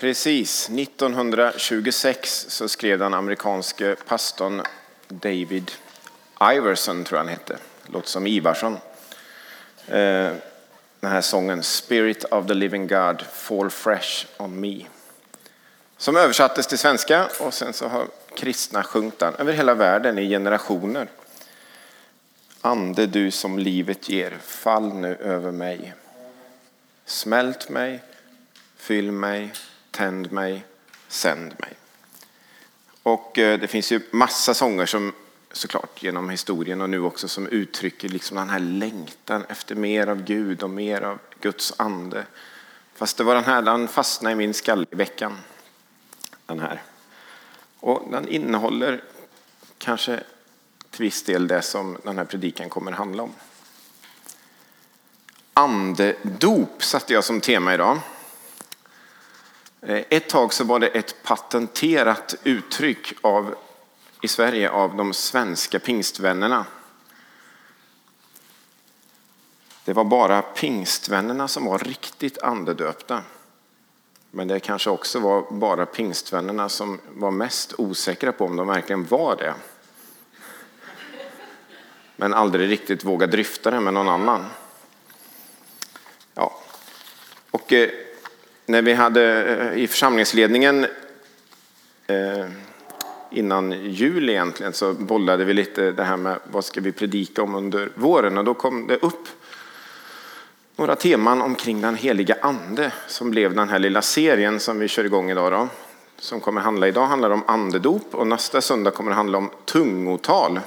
Precis, 1926 så skrev den amerikanske pastorn David Iverson, tror jag han hette, låter som Ivarsson. Eh, den här sången Spirit of the living God, fall fresh on me. Som översattes till svenska och sen så har kristna sjungit den över hela världen i generationer. Ande du som livet ger, fall nu över mig. Smält mig, fyll mig, tänd mig, sänd mig. Och eh, det finns ju massa sånger som såklart genom historien och nu också som uttrycker liksom den här längtan efter mer av Gud och mer av Guds ande. Fast det var den här, den fastnade i min skalle i veckan. Den här. Och den innehåller kanske till viss del det som den här predikan kommer handla om. Andedop satte jag som tema idag. Eh, ett tag så var det ett patenterat uttryck av, i Sverige av de svenska pingstvännerna. Det var bara pingstvännerna som var riktigt andedöpta. Men det kanske också var bara pingstvännerna som var mest osäkra på om de verkligen var det. Men aldrig riktigt vågade dryfta det med någon annan. Ja. Och eh, när vi hade eh, i församlingsledningen eh, innan jul egentligen så bollade vi lite det här med vad ska vi predika om under våren och då kom det upp några teman omkring den heliga ande som blev den här lilla serien som vi kör igång idag. Då, som kommer handla idag handlar om andedop och nästa söndag kommer det handla om tungotal.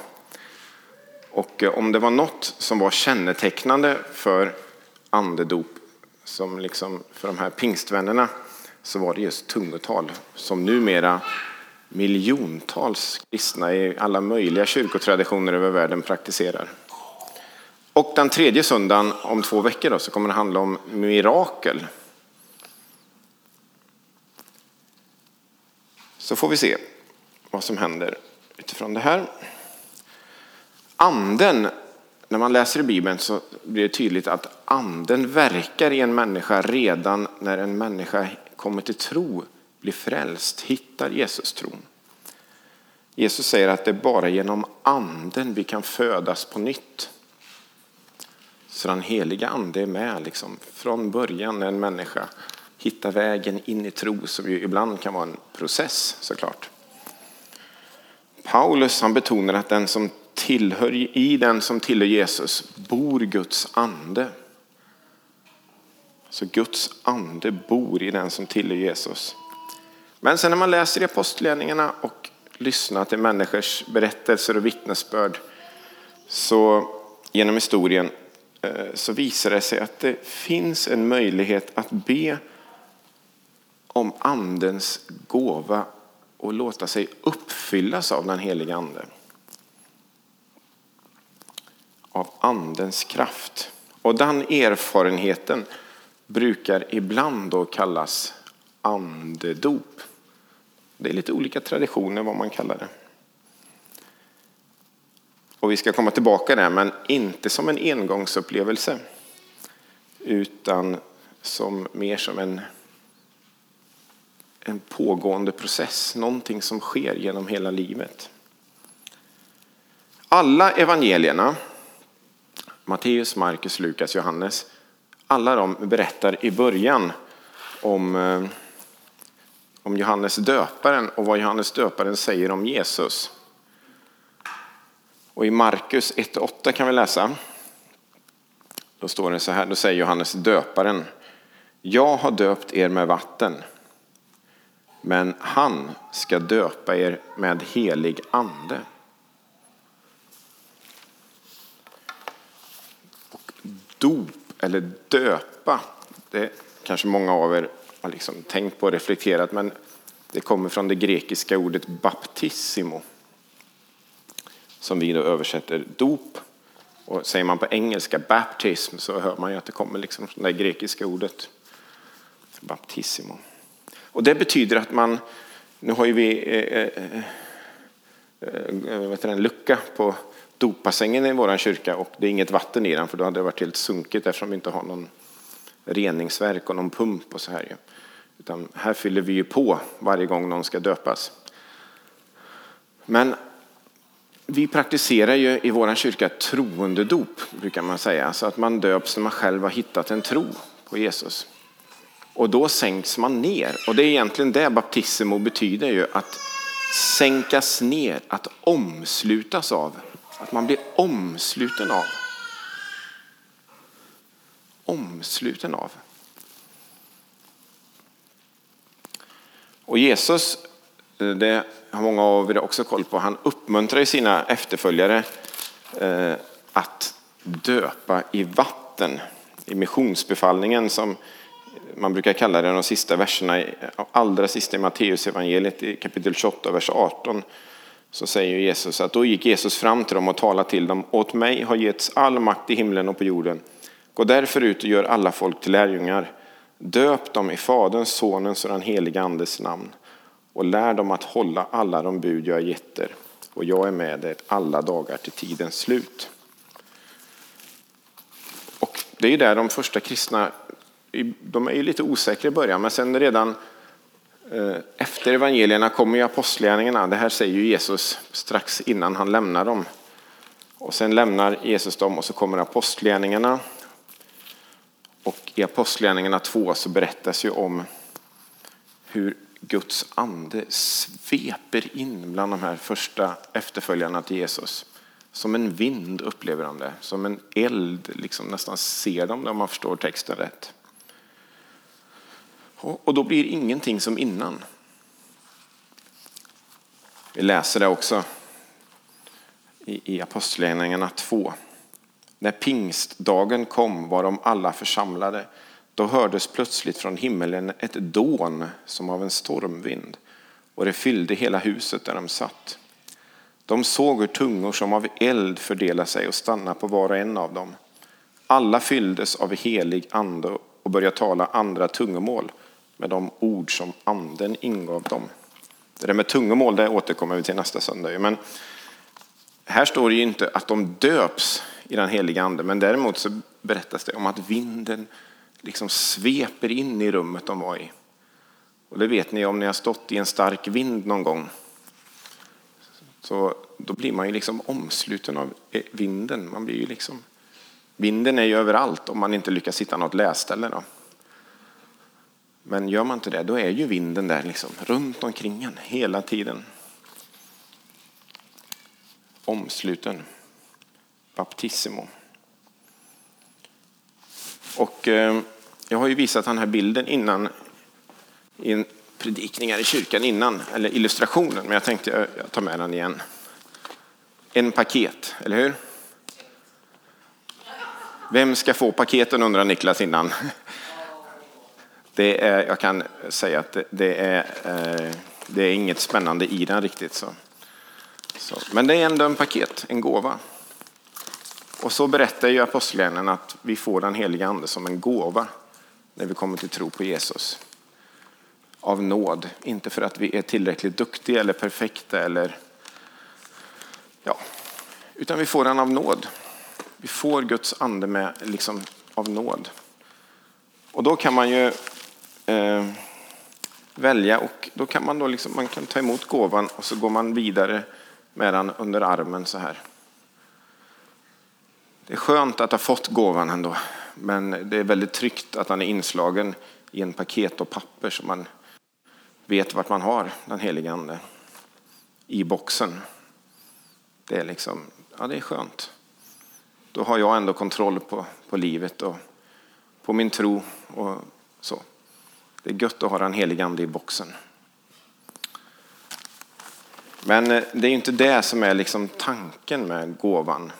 Och eh, om det var något som var kännetecknande för andedop som liksom för de här pingstvännerna så var det just tungotal som numera miljontals kristna i alla möjliga kyrkotraditioner över världen praktiserar. Och den tredje söndagen om två veckor då, så kommer det handla om mirakel. Så får vi se vad som händer utifrån det här. Anden, när man läser i Bibeln så blir det tydligt att anden verkar i en människa redan när en människa kommer till tro, blir frälst, hittar Jesus tron. Jesus säger att det är bara genom anden vi kan födas på nytt. Så den heliga ande är med liksom, från början när en människa hittar vägen in i tro som ju ibland kan vara en process såklart. Paulus han betonar att den som tillhör, i den som tillhör Jesus bor Guds ande. Så Guds ande bor i den som tillhör Jesus. Men sen när man läser i apostlagärningarna och lyssnar till människors berättelser och vittnesbörd så genom historien eh, så visar det sig att det finns en möjlighet att be om andens gåva och låta sig uppfyllas av den heliga ande. Av andens kraft. Och den erfarenheten brukar ibland då kallas andedop. Det är lite olika traditioner vad man kallar det. Och vi ska komma tillbaka där, men inte som en engångsupplevelse. Utan som, mer som en, en pågående process, någonting som sker genom hela livet. Alla evangelierna, Matteus, Markus, Lukas, Johannes, alla de berättar i början om, eh, om Johannes döparen och vad Johannes döparen säger om Jesus. Och i Markus 1.8 kan vi läsa. Då står det så här, då säger Johannes döparen. Jag har döpt er med vatten. Men han ska döpa er med helig ande. Dop, eller döpa, det kanske många av er har liksom tänkt på och reflekterat, men det kommer från det grekiska ordet baptissimo som vi då översätter dop. Och säger man på engelska baptism så hör man ju att det kommer liksom från det grekiska ordet baptissimo. Och det betyder att man, nu har ju vi eh, eh, eh, eh vet en lucka på dopbassängen i vår kyrka och det är inget vatten i den för då hade det varit helt sunkigt eftersom vi inte har någon reningsverk och någon pump och så här. Utan här fyller vi ju på varje gång någon ska döpas. Men vi praktiserar ju i vår kyrka troendedop, brukar man säga. Så att man döps när man själv har hittat en tro på Jesus. Och då sänks man ner. Och det är egentligen det baptismo betyder ju. Att sänkas ner, att omslutas av. Att man blir omsluten av. Omsluten av. Och Jesus, eh, det har många av er också koll på, han uppmuntrar sina efterföljare eh, att döpa i vatten. I missionsbefallningen som man brukar kalla det de sista verserna, allra sista i Matteusevangeliet i kapitel 28, vers 18, så säger Jesus att då gick Jesus fram till dem och talade till dem. Åt mig har getts all makt i himlen och på jorden. Gå därför ut och gör alla folk till lärjungar. Döp dem i Faderns, Sonens och den helige Andes namn och lär dem att hålla alla de bud jag gett er. Och jag är med er alla dagar till tidens slut. Och det är ju där de första kristna, de är ju lite osäkra i början, men sen redan Eh, efter evangelierna kommer ju apostlagärningarna. Det här säger ju Jesus strax innan han lämnar dem. Och sen lämnar Jesus dem och så kommer apostlagärningarna. Och i apostlagärningarna 2 så berättas ju om hur Guds ande sveper in bland de här första efterföljarna till Jesus. Som en vind upplever de det, som en eld, liksom nästan ser de det om man förstår texten rätt. Och då blir ingenting som innan. Vi läser det också i Apostlagärningarna 2. När pingstdagen kom var de alla församlade då hördes plötsligt från himmelen ett dån som av en stormvind och det fyllde hela huset där de satt. De såg hur tungor som av eld fördelade sig och stannade på var och en av dem. Alla fylldes av helig ande och började tala andra tungomål med de ord som anden ingav dem. Det där med tungomål det återkommer vi till nästa söndag. Men här står det ju inte att de döps i den heliga ande, men däremot så berättas det om att vinden liksom sveper in i rummet de var i. Och det vet ni om ni har stått i en stark vind någon gång. Så då blir man ju liksom omsluten av vinden. Man blir ju liksom, vinden är ju överallt om man inte lyckas hitta något läsställe. Då. Men gör man inte det, då är ju vinden där liksom, runt omkring en hela tiden. Omsluten. Baptissimo. Och eh, jag har ju visat den här bilden innan i en predikningar i kyrkan innan, eller illustrationen, men jag tänkte jag tar med den igen. En paket, eller hur? Vem ska få paketen undrar Niklas innan. Det är, jag kan säga att det, det är, eh, det är inget spännande i den riktigt. Så. så. Men det är ändå en paket, en gåva. Och så berättar ju apostlagärningarna att vi får den heliga ande som en gåva när vi kommer till tro på Jesus. Av nåd, inte för att vi är tillräckligt duktiga eller perfekta eller ja, utan vi får den av nåd. Vi får Guds ande med liksom av nåd. Och då kan man ju eh, välja och då kan man då liksom, man kan ta emot gåvan och så går man vidare med den under armen så här. Det är skönt att ha fått gåvan ändå, men det är väldigt tryggt att den är inslagen i en paket och papper så man vet vart man har den helige Ande i boxen. Det är liksom, ja det är skönt. Då har jag ändå kontroll på, på livet och på min tro och så. Det är gött att ha den helige Ande i boxen. Men eh, det är inte det som är liksom tanken med gåvan.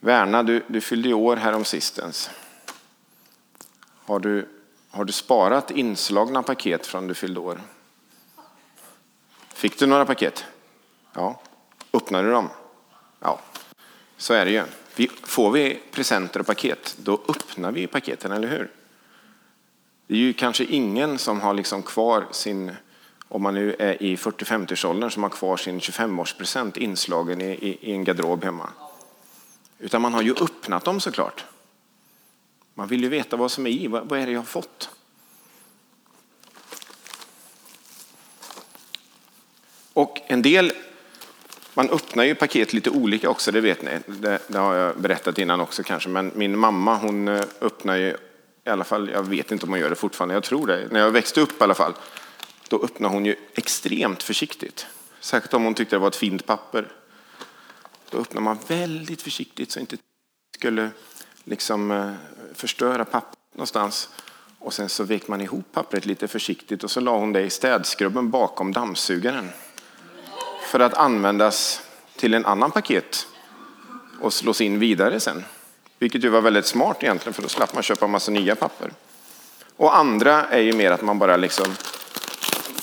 Värna, du, du fyllde i år härom sistens. Har du, har du sparat inslagna paket från du fyllde år? Fick du några paket? Ja. Öppnade du dem? Ja. Så är det ju. Vi, får vi presenter och paket, då öppnar vi paketen, eller hur? Det är ju kanske ingen som har liksom kvar sin, om man nu är i 40-50-årsåldern, som har kvar sin 25-årspresent inslagen i, i, i en garderob hemma. Utan man har ju öppnat dem såklart. Man vill ju veta vad som är i. Vad är det jag har fått? Och en del, man öppnar ju paket lite olika också, det vet ni. Det, det, har jag berättat innan också kanske. Men min mamma hon eh, öppnar ju, i alla fall, jag vet inte om hon gör det fortfarande, jag tror det. När jag växte upp i alla fall, då öppnade hon ju extremt försiktigt. Särskilt om hon tyckte det var ett fint papper. Då öppnar man väldigt försiktigt så inte skulle liksom eh, förstöra pappret någonstans. Och sen så vek man ihop pappret lite försiktigt och så la hon det i städskrubben bakom dammsugaren. För att användas till en annan paket och slås in vidare sen. Vilket ju var väldigt smart egentligen för då slapp man köpa massa nya papper. Och andra är ju mer att man bara liksom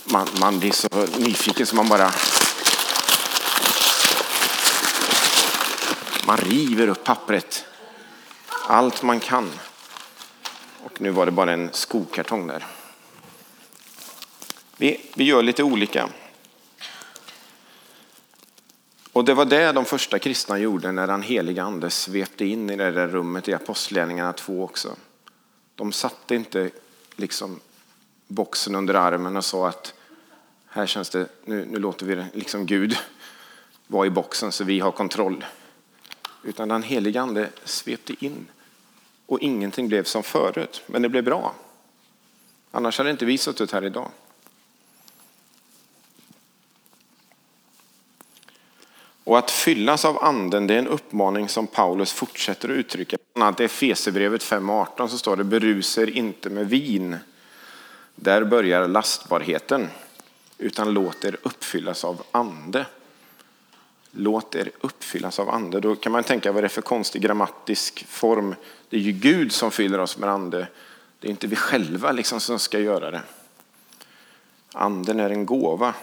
man, man blir så nyfiken så man bara man river upp pappret allt man kan. Och nu var det bara en skokartong där. Vi, vi gör lite olika. Och det var det de första kristna gjorde när den helige ande svepte in i det där rummet i Apostlagärningarna 2 också. De satte inte liksom boxen under armen och sa att här känns det, nu, nu låter vi liksom Gud vara i boxen så vi har kontroll. Utan den helige ande svepte in och ingenting blev som förut. Men det blev bra. Annars hade inte vi suttit här idag. Och att fyllas av anden det är en uppmaning som Paulus fortsätter att uttrycka. Bland annat i Efesierbrevet 5.18 så står det beruser inte med vin. Där börjar lastbarheten. Utan låt er uppfyllas av ande. Låt er uppfyllas av ande. Då kan man tänka vad det är för konstig grammatisk form. Det är ju Gud som fyller oss med ande. Det är inte vi själva liksom som ska göra det. Anden är en gåva,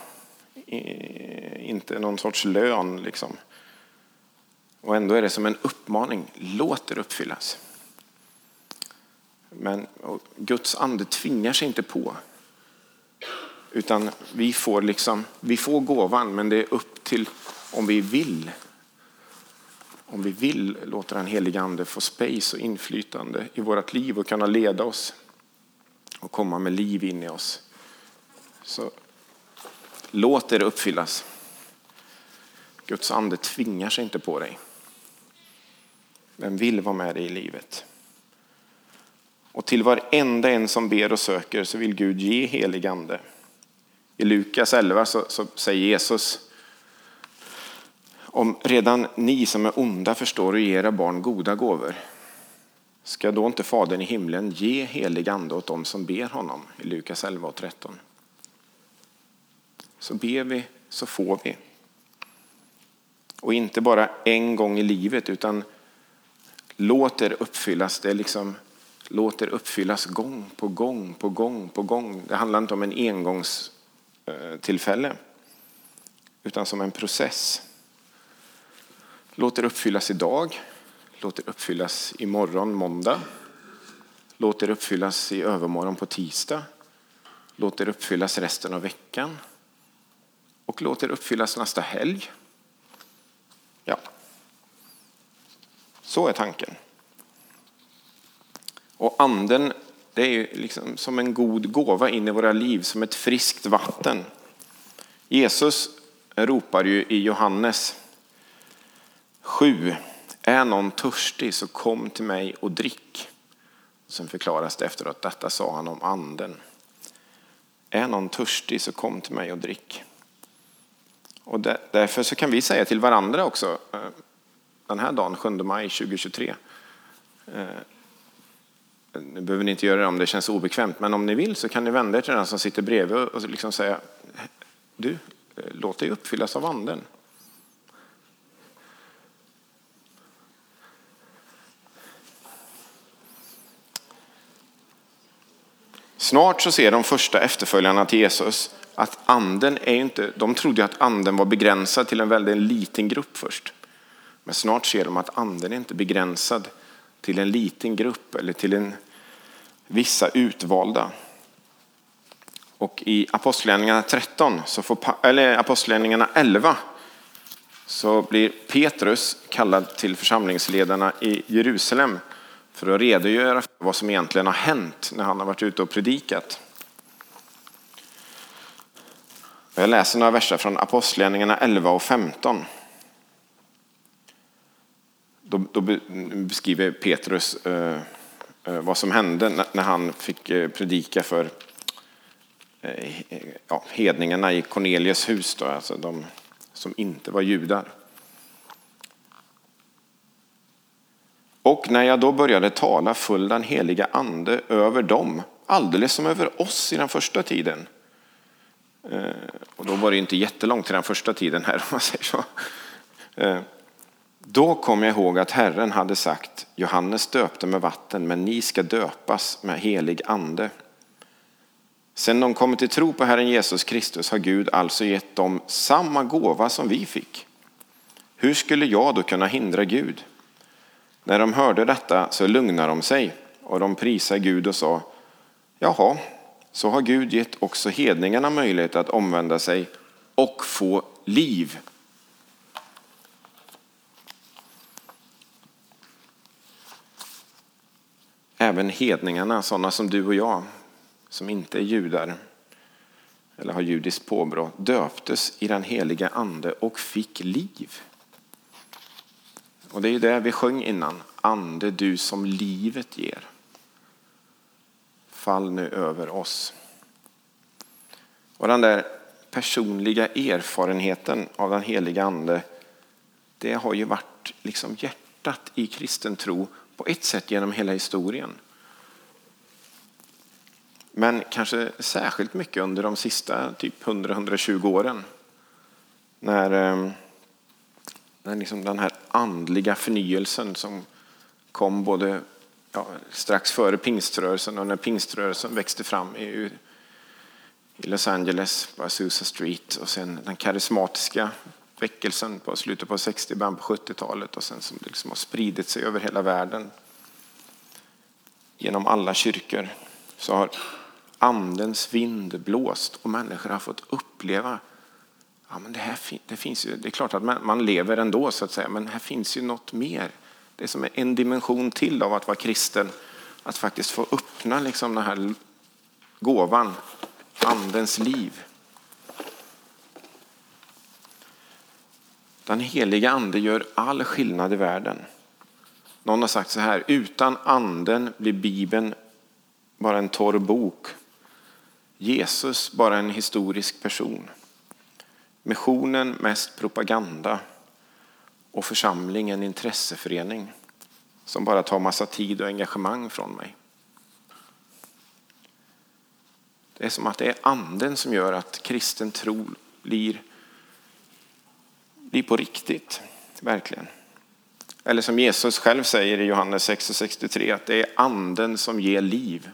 inte någon sorts lön. Liksom. Och ändå är det som en uppmaning. Låt er uppfyllas. Men Guds ande tvingar sig inte på. Utan vi får, liksom, vi får gåvan, men det är upp till om vi vill. Om vi vill låta den helige Ande få space och inflytande i vårt liv och kunna leda oss och komma med liv in i oss. Så låt det uppfyllas. Guds ande tvingar sig inte på dig. Den vill vara med dig i livet. Och till varenda en som ber och söker så vill Gud ge helig ande. I Lukas 11 så, så säger Jesus om redan ni som är onda förstår att ge era barn goda gåvor, ska då inte Fadern i himlen ge helig ande åt dem som ber honom? I Lukas 11 och 13. Så ber vi så får vi. Och inte bara en gång i livet utan låter uppfyllas. Det liksom, låter uppfyllas gång på gång på gång på gång. Det handlar inte om en engångstillfälle eh, utan som en process. Låter uppfyllas idag. låter uppfyllas imorgon, måndag. Låter uppfyllas i övermorgon på tisdag. låter uppfyllas resten av veckan. Och låt er uppfyllas nästa helg. Ja, så är tanken. Och anden, det är liksom som en god gåva in i våra liv, som ett friskt vatten. Jesus ropar ju i Johannes 7. Är någon törstig så kom till mig och drick. Sen förklaras det efteråt, detta sa han om anden. Är någon törstig så kom till mig och drick. Och därför så kan vi säga till varandra också eh, den här dagen, 7 maj 2023. Eh, nu behöver ni inte göra det om det känns obekvämt, men om ni vill så kan ni vända er till den som sitter bredvid och liksom säga du, eh, låt dig uppfyllas av anden. Snart så ser de första efterföljarna till Jesus att anden är inte, de trodde att anden var begränsad till en väldigt liten grupp först. Men snart ser de att anden är inte begränsad till en liten grupp eller till en, vissa utvalda. Och i Apostlagärningarna 13, så får, eller Apostlagärningarna 11, så blir Petrus kallad till församlingsledarna i Jerusalem för att redogöra för vad som egentligen har hänt när han har varit ute och predikat. Jag läser några verser från Apostlagärningarna 11 och 15. Då, då beskriver Petrus eh, eh, vad som hände när han fick eh, predika för eh, ja, hedningarna i Cornelius hus, då, alltså de som inte var judar. Och när jag då började tala föll den heliga ande över dem, alldeles som över oss i den första tiden. Eh, och då var det inte jättelångt till den första tiden här, om man säger så. Eh, då kom jag ihåg att Herren hade sagt, Johannes döpte med vatten, men ni ska döpas med helig ande. Sen de kommit till tro på Herren Jesus Kristus har Gud alltså gett dem samma gåva som vi fick. Hur skulle jag då kunna hindra Gud? När de hörde detta så lugnade de sig och de prisade Gud och sa, jaha, så har Gud gett också hedningarna möjlighet att omvända sig och få liv. Även hedningarna, sådana som du och jag, som inte är judar eller har judiskt påbrå, döptes i den heliga ande och fick liv. Och det är ju det vi sjöng innan. Ande, du som livet ger. Fall nu över oss. Och den där personliga erfarenheten av den heliga ande, det har ju varit liksom hjärtat i kristen tro på ett sätt genom hela historien. Men kanske särskilt mycket under de sista typ 100-120 åren. När, eh, när liksom den här andliga förnyelsen som kom både ja, strax före pingströrelsen och när pingströrelsen växte fram i, i Los Angeles på Azusa Street och sen den karismatiska väckelsen på slutet på 60 början på 70-talet och sen som liksom har spridit sig över hela världen. Genom alla kyrkor så har andens vind blåst och människor har fått uppleva ja, men det, här, det, finns ju, det är klart att man, man, lever ändå så att säga, men här finns ju något mer. Det är som en dimension till av att vara kristen. Att faktiskt få öppna liksom den här gåvan, andens liv. Den heliga ande gör all skillnad i världen. Någon har sagt så här, utan anden blir Bibeln bara en torr bok. Jesus bara en historisk person. Missionen mest propaganda och församlingen intresseförening som bara tar massa tid och engagemang från mig. Det är som att det är anden som gör att kristen tro blir blir på riktigt, verkligen. Eller som Jesus själv säger i Johannes 6 och 63 att det är anden som ger liv.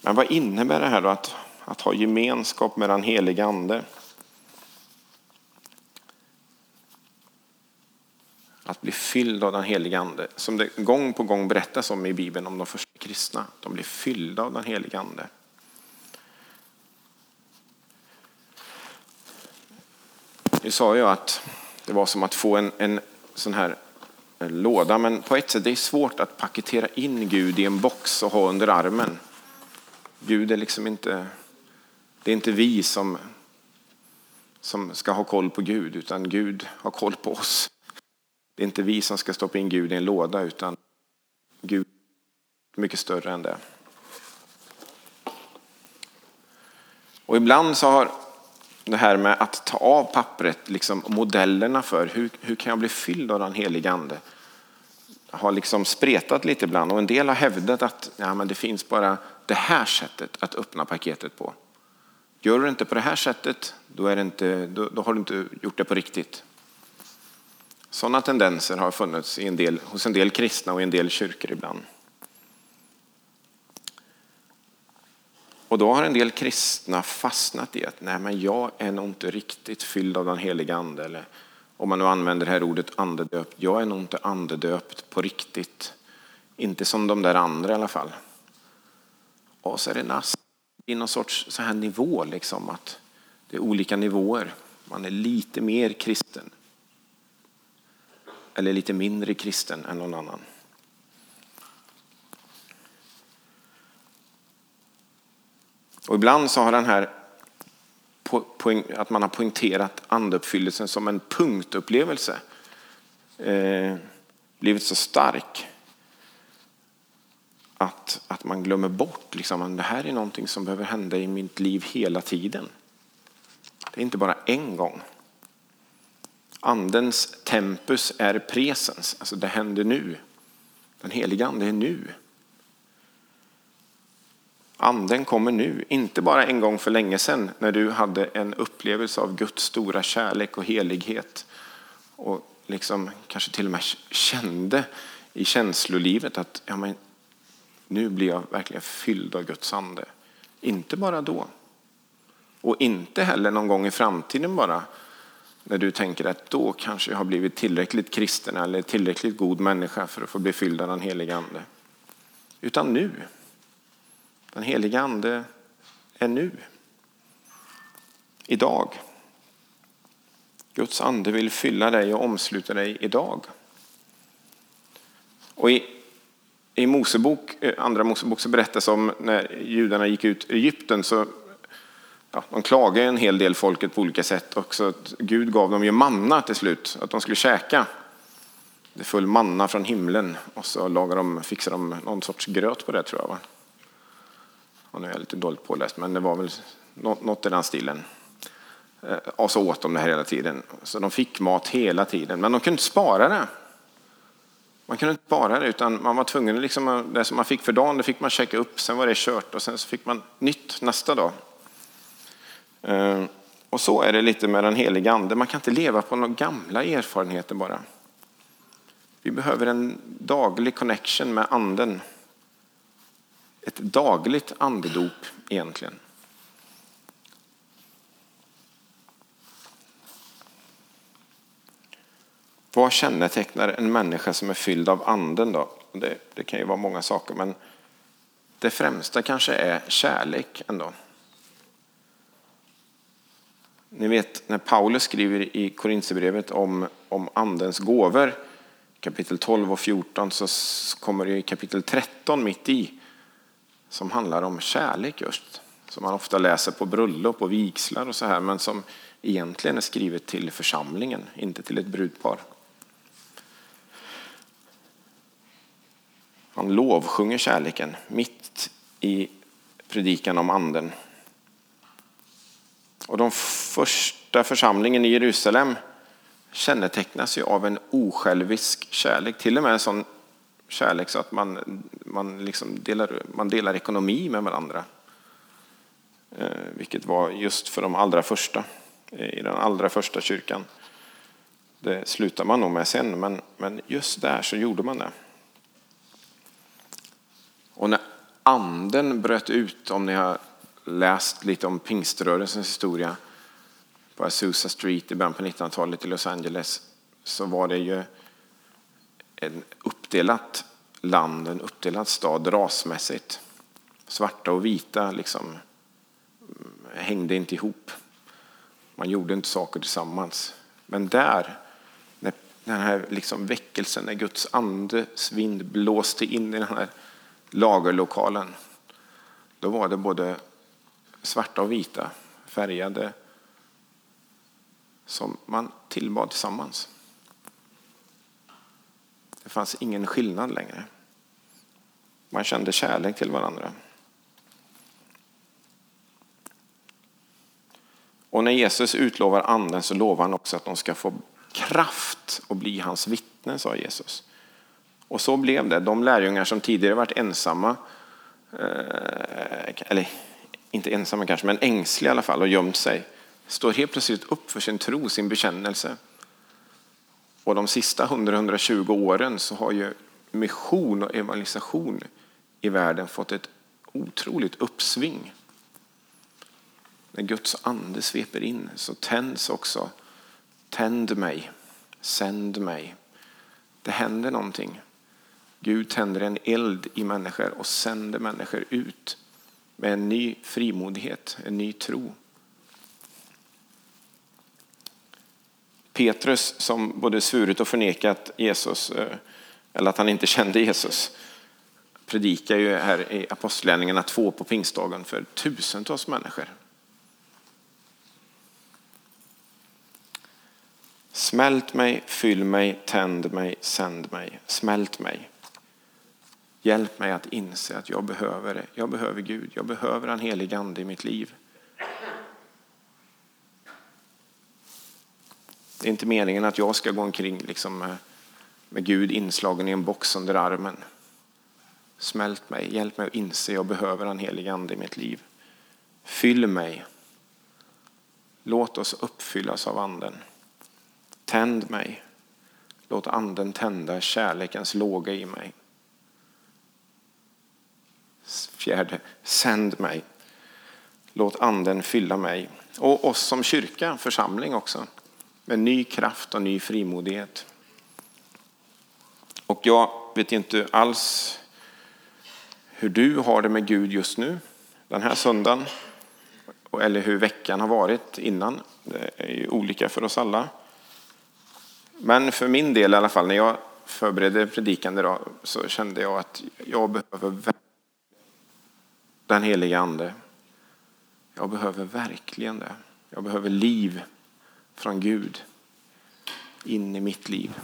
Men vad innebär det här då att, att ha gemenskap med den helige ande? Att bli fylld av den helige ande. Som det gång på gång berättas om i Bibeln om de första kristna. De blir fyllda av den helige ande. Nu sa jag att det var som att få en, en sån här en låda, men på ett sätt det är svårt att paketera in Gud i en box och ha under armen. Gud är liksom inte, det är inte vi som, som ska ha koll på Gud, utan Gud har koll på oss. Det är inte vi som ska stoppa in Gud i en låda, utan Gud är mycket större än det. Och ibland så har det här med att ta av pappret, liksom modellerna för hur, hur kan jag bli fylld av den helige ande? har liksom spretat lite ibland och en del har hävdat att ja, men det finns bara det här sättet att öppna paketet på. Gör du det inte på det här sättet, då, är det inte, då, då har du inte gjort det på riktigt. Sådana tendenser har funnits i en del, hos en del kristna och i en del kyrkor ibland. Och då har en del kristna fastnat i att nej, men jag är nog inte riktigt fylld av den heliga ande. Eller om man nu använder det här ordet andedöpt. Jag är nog inte andedöpt på riktigt. Inte som de där andra i alla fall. Och så är det nast i någon sorts så här nivå, liksom, att det är olika nivåer. Man är lite mer kristen. Eller lite mindre kristen än någon annan. Och ibland så har den här att man har poängterat andeuppfyllelsen som en punktupplevelse eh, blivit så stark att, att man glömmer bort liksom, att det här är någonting som behöver hända i mitt liv hela tiden. Det är inte bara en gång. Andens tempus är presens, alltså det händer nu. Den heliga ande är nu. Anden kommer nu, inte bara en gång för länge sedan när du hade en upplevelse av Guds stora kärlek och helighet och liksom kanske till och med kände i känslolivet att ja, men, nu blir jag verkligen fylld av Guds ande. Inte bara då. Och inte heller någon gång i framtiden bara när du tänker att då kanske jag har blivit tillräckligt kristen eller tillräckligt god människa för att få bli fylld av den heliga ande. Utan nu. Den heliga ande är nu. Idag. Guds ande vill fylla dig och omsluta dig idag. Och i, i Mosebok, eh, andra Mosebok så berättas om när judarna gick ut ur Egypten så ja, de klagade en hel del folket på olika sätt. Också att Gud gav dem ju manna till slut, att de skulle käka. Det föll manna från himlen och så lagade de, fixade de någon sorts gröt på det tror jag. Va? Och nu är jag lite dåligt påläst, men det var väl något i den stilen. Eh, och så åt de det här hela tiden. Så de fick mat hela tiden, men de kunde inte spara det. Man kunde inte spara det, utan man var tvungen, liksom, det som man fick för dagen, det fick man checka upp, sen var det kört och sen så fick man nytt nästa dag. Eh, och så är det lite med den heliga ande. Man kan inte leva på några gamla erfarenheter bara. Vi behöver en daglig connection med anden. Ett dagligt andedop egentligen. Vad kännetecknar en människa som är fylld av anden då? Det, det kan ju vara många saker, men det främsta kanske är kärlek ändå. Ni vet när Paulus skriver i Korinthierbrevet om, om andens gåvor, kapitel 12 och 14, så kommer det i kapitel 13 mitt i, som handlar om kärlek just. Som man ofta läser på bröllop och vigslar och så här, men som egentligen är skrivet till församlingen, inte till ett brudpar. Han lovsjunger kärleken mitt i predikan om anden. Och de första församlingen i Jerusalem kännetecknas ju av en osjälvisk kärlek. Till och med en sån kärlek så att man, man, liksom delar, man delar ekonomi med varandra. Eh, vilket var just för de allra första, eh, i den allra första kyrkan. Det slutar man nog med sen, men, men just där så gjorde man det. Och när anden bröt ut, om ni har läst lite om pingströrelsens historia på Azusa Street i början på 1900-talet i Los Angeles så var det ju en uppdelat land, en uppdelad stad rasmässigt. Svarta och vita liksom mm, hängde inte ihop. Man gjorde inte saker tillsammans. Men där, när den här liksom väckelsen, när Guds andes vind blåste in i den här lagerlokalen, då var det både svarta och vita, färgade, som man tillbad tillsammans. Det fanns ingen skillnad längre. Man kände kärlek till varandra. Och när Jesus utlovar anden så lovar han också att de ska få kraft och bli hans vittnen, sa Jesus. Och så blev det. De lärjungar som tidigare varit ensamma, eh, eller inte ensamma kanske, men ängsliga i alla fall och gömt sig, står helt plötsligt upp för sin tro, sin bekännelse. Och de sista 100-120 åren så har ju mission och evangelisation i världen fått ett otroligt uppsving. När Guds ande sveper in så tänds också Tänd mig, sänd mig. Det händer någonting. Gud tänder en eld i människor och sänder människor ut med en ny frimodighet, en ny tro. Petrus som både svurit och förnekat Jesus, eh, eller att han inte kände Jesus, predikar ju här i Apostlagärningarna 2 på pingstdagen för tusentals människor. Smält mig, fyll mig, tänd mig, sänd mig, smält mig. Hjälp mig att inse att jag behöver det. Jag behöver Gud, jag behöver en helig ande i mitt liv. Det är inte meningen att jag ska gå omkring liksom med, med Gud inslagen i en box under armen. Smält mig, hjälp mig att inse att jag behöver en helig ande i mitt liv. Fyll mig. Låt oss uppfyllas av anden. Tänd mig. Låt anden tända kärlekens låga i mig. Fjärde, sänd mig. Låt anden fylla mig. Och oss som kyrka, församling också. Med ny kraft och ny frimodighet. Och jag vet inte alls hur du har det med Gud just nu, den här söndagen. Eller hur veckan har varit innan. Det är ju olika för oss alla. Men för min del i alla fall, när jag förberedde predikan idag så kände jag att jag behöver den helige ande. Jag behöver verkligen det. Jag behöver liv från Gud in i mitt liv.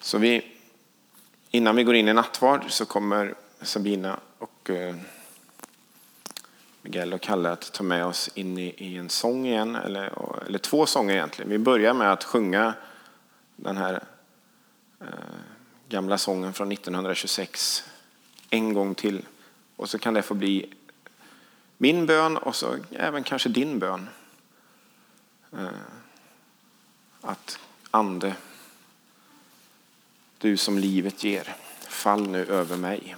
Så vi, innan vi går in i nattvard så kommer Sabina och eh, Miguel och Kalle att ta med oss in i, i en sång igen, eller, eller två sånger egentligen. Vi börjar med att sjunga den här eh, gamla sången från 1926 en gång till. Och så kan det få bli min bön och så även kanske din bön. Eh, att ande, du som livet ger, fall nu över mig.